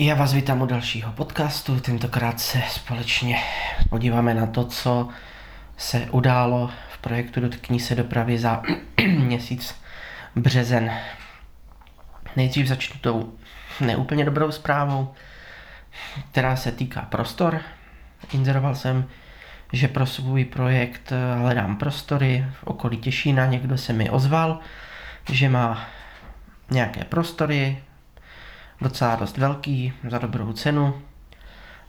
Já vás vítám u dalšího podcastu. Tentokrát se společně podíváme na to, co se událo v projektu Dotkní se dopravy za měsíc březen. Nejdřív začnu tou neúplně dobrou zprávou, která se týká prostor. Inzeroval jsem, že pro svůj projekt hledám prostory v okolí Těšína. Někdo se mi ozval, že má nějaké prostory, docela dost velký, za dobrou cenu,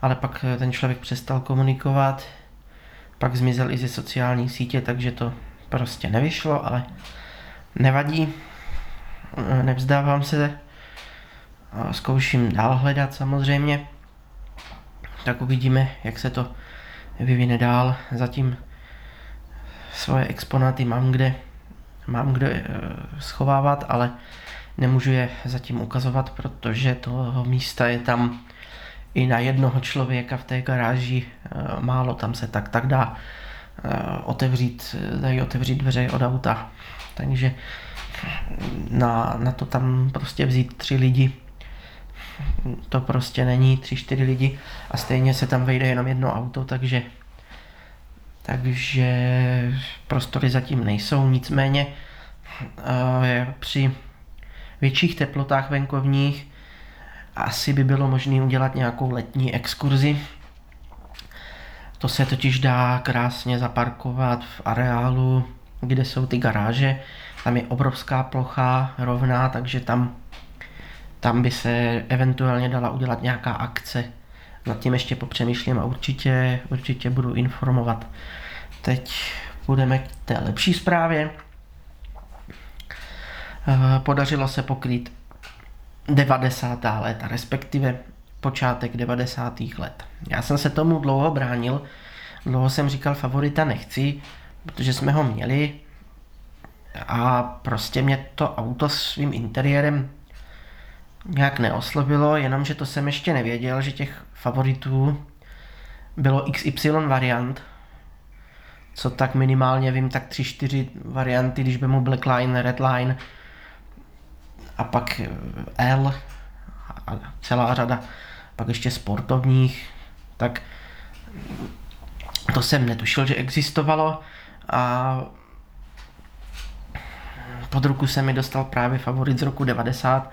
ale pak ten člověk přestal komunikovat, pak zmizel i ze sociální sítě, takže to prostě nevyšlo, ale nevadí, nevzdávám se, zkouším dál hledat samozřejmě, tak uvidíme, jak se to vyvine dál. Zatím svoje exponáty mám kde, mám kde eh, schovávat, ale Nemůžu je zatím ukazovat, protože toho místa je tam i na jednoho člověka v té garáži eh, málo, tam se tak tak dá eh, otevřít, dají otevřít dveře od auta. Takže na, na to tam prostě vzít tři lidi, to prostě není tři, čtyři lidi a stejně se tam vejde jenom jedno auto, takže takže prostory zatím nejsou, nicméně uh, při větších teplotách venkovních asi by bylo možné udělat nějakou letní exkurzi. To se totiž dá krásně zaparkovat v areálu, kde jsou ty garáže. Tam je obrovská plocha rovná, takže tam, tam by se eventuálně dala udělat nějaká akce. Nad tím ještě popřemýšlím a určitě, určitě budu informovat. Teď budeme k té lepší zprávě. Eh, podařilo se pokrýt 90. léta, respektive počátek 90. let. Já jsem se tomu dlouho bránil, dlouho jsem říkal favorita nechci, protože jsme ho měli a prostě mě to auto svým interiérem nějak neoslovilo, jenomže to jsem ještě nevěděl, že těch favoritů bylo XY variant, co tak minimálně vím, tak 3-4 varianty, když by mu Blackline, Redline, a pak L a celá řada pak ještě sportovních, tak to jsem netušil, že existovalo a pod ruku se mi dostal právě favorit z roku 90,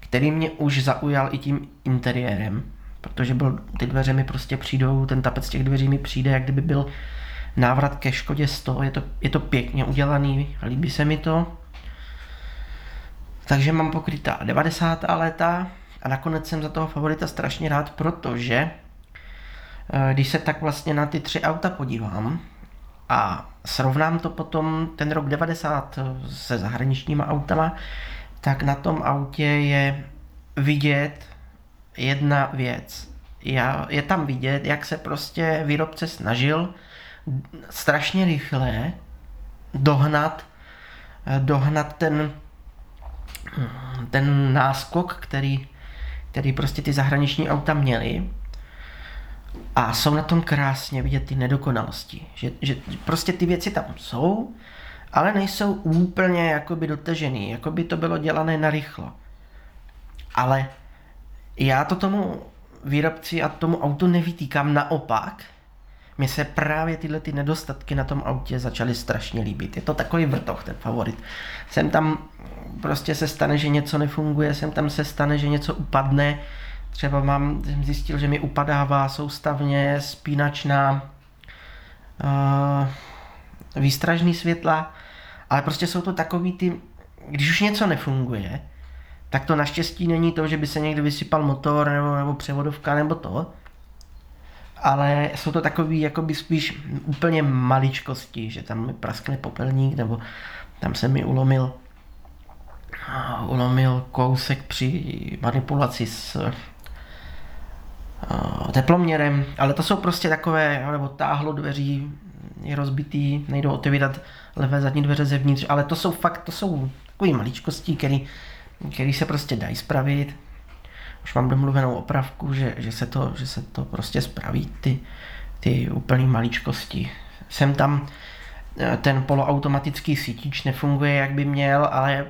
který mě už zaujal i tím interiérem, protože byl, ty dveře mi prostě přijdou, ten tapec těch dveří mi přijde, jak kdyby byl návrat ke Škodě 100, je to, je to pěkně udělaný, líbí se mi to. Takže mám pokrytá 90. léta a nakonec jsem za toho favorita strašně rád, protože eh, když se tak vlastně na ty tři auta podívám a srovnám to potom ten rok 90 se zahraničníma autama, tak na tom autě je vidět jedna věc. Já, je tam vidět, jak se prostě výrobce snažil strašně rychle dohnat, eh, dohnat ten ten náskok, který, který prostě ty zahraniční auta měly. A jsou na tom krásně vidět ty nedokonalosti. Že, že prostě ty věci tam jsou, ale nejsou úplně jakoby dotažený, jako by to bylo dělané na rychlo. Ale já to tomu výrobci a tomu autu nevytýkám, naopak, mně se právě tyhle ty nedostatky na tom autě začaly strašně líbit. Je to takový vrtoch, ten favorit. Sem tam prostě se stane, že něco nefunguje, sem tam se stane, že něco upadne. Třeba mám, jsem zjistil, že mi upadává soustavně spínačná uh, výstražný světla, ale prostě jsou to takový ty, když už něco nefunguje, tak to naštěstí není to, že by se někdy vysypal motor nebo, nebo převodovka nebo to, ale jsou to takový jakoby spíš úplně maličkosti, že tam mi praskne popelník nebo tam se mi ulomil ulomil kousek při manipulaci s teploměrem, ale to jsou prostě takové, nebo táhlo dveří je rozbitý, nejdou otevírat levé zadní dveře zevnitř, ale to jsou fakt, to jsou takové maličkosti, který se prostě dají spravit. Už mám domluvenou opravku, že, že, se, to, že se to prostě spraví, ty, ty úplné maličkosti. Jsem tam, eh, ten poloautomatický sítič nefunguje, jak by měl, ale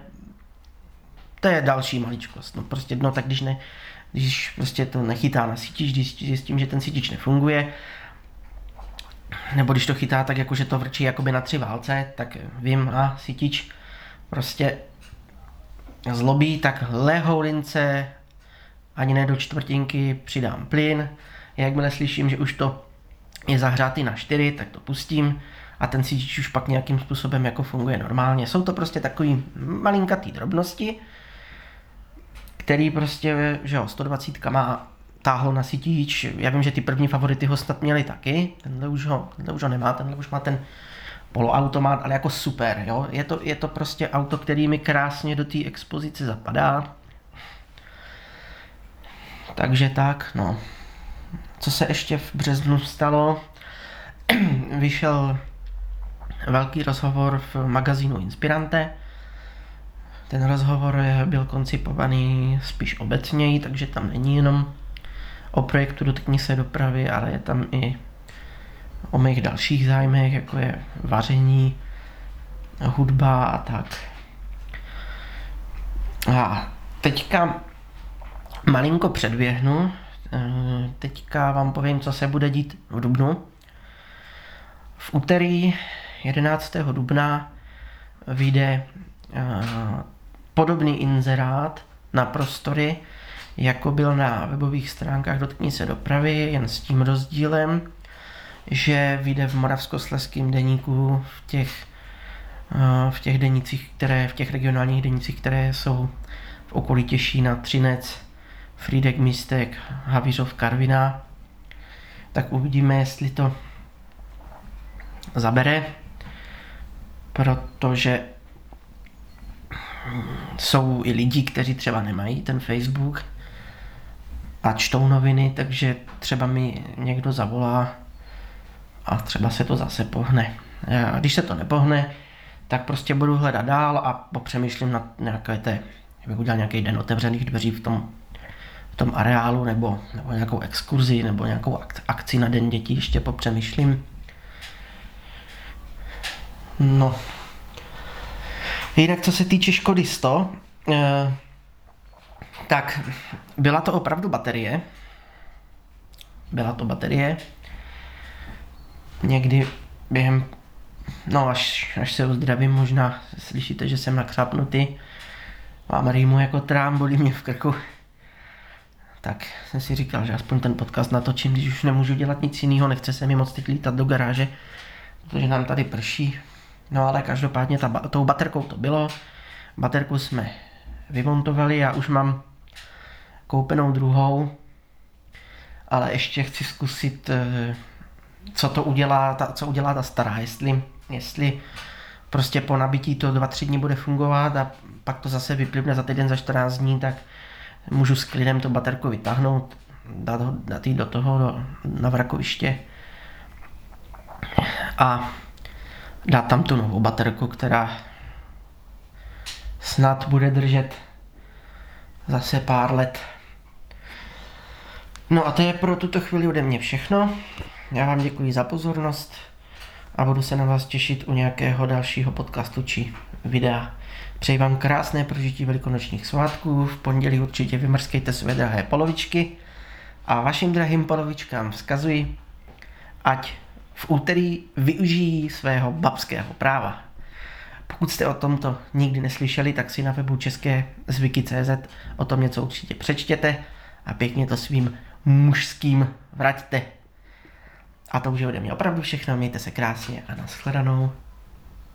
to je další maličkost. No prostě, no tak když ne, když prostě to nechytá na sítič, když zjistím, že ten sítič nefunguje, nebo když to chytá tak, jako že to vrčí jakoby na tři válce, tak vím, a sítič prostě zlobí, tak lehoulince ani ne do čtvrtinky přidám plyn. Jakmile slyším, že už to je zahřátý na 4, tak to pustím a ten sítič už pak nějakým způsobem jako funguje normálně. Jsou to prostě takový malinkatý drobnosti, který prostě, že jo, 120 má táhlo na sítič. Já vím, že ty první favority ho snad měli taky, tenhle už ho, tenhle už ho nemá, tenhle už má ten poloautomat, ale jako super, jo. Je to, je to prostě auto, který mi krásně do té expozice zapadá. Takže tak, no. Co se ještě v březnu stalo? Vyšel velký rozhovor v magazínu Inspirante. Ten rozhovor byl koncipovaný spíš obecněji, takže tam není jenom o projektu Dotkni se dopravy, ale je tam i o mých dalších zájmech, jako je vaření, hudba a tak. A teďka malinko předběhnu, eh, teďka vám povím, co se bude dít v Dubnu. V úterý 11. dubna vyjde eh, podobný inzerát na prostory, jako byl na webových stránkách Dotkni se dopravy, jen s tím rozdílem, že vyjde v Moravskosleském deníku v těch, eh, v těch denících, které, v těch regionálních denících, které jsou v okolí Těšína, Třinec, Frídek, Místek, Havířov, Karvina, tak uvidíme, jestli to zabere, protože jsou i lidi, kteří třeba nemají ten Facebook a čtou noviny, takže třeba mi někdo zavolá a třeba se to zase pohne. A když se to nepohne, tak prostě budu hledat dál a popřemýšlím na nějaké té, bych udělal nějaký den otevřených dveří v tom, tom areálu, nebo, nebo nějakou exkurzi, nebo nějakou akci na den dětí, ještě popřemýšlím. No. Jinak co se týče Škody 100, eh, tak byla to opravdu baterie. Byla to baterie, někdy během, no až, až se uzdravím, možná slyšíte, že jsem nakřapnutý, mám rýmu jako trám, bolí mě v krku. Tak jsem si říkal, že aspoň ten podcast natočím, když už nemůžu dělat nic jiného, nechce se mi moc teď lítat do garáže, protože nám tady prší. No ale každopádně ta, tou baterkou to bylo. Baterku jsme vymontovali, já už mám koupenou druhou, ale ještě chci zkusit eh, co to udělá, ta, co udělá ta stará, jestli, jestli prostě po nabití to 2-3 dny bude fungovat a pak to zase vyplivne za týden, za 14 dní, tak můžu s klidem to baterku vytáhnout, dát, ho, dát jí do toho, do, na vrakoviště a dát tam tu novou baterku, která snad bude držet zase pár let. No a to je pro tuto chvíli ode mě všechno. Já vám děkuji za pozornost a budu se na vás těšit u nějakého dalšího podcastu či videa. Přeji vám krásné prožití velikonočních svátků, v pondělí určitě vymrskejte své drahé polovičky a vašim drahým polovičkám vzkazuji, ať v úterý využijí svého babského práva. Pokud jste o tomto nikdy neslyšeli, tak si na webu české zvyky.cz o tom něco určitě přečtěte a pěkně to svým mužským vraťte. A to už je ode mě opravdu všechno, mějte se krásně a nashledanou.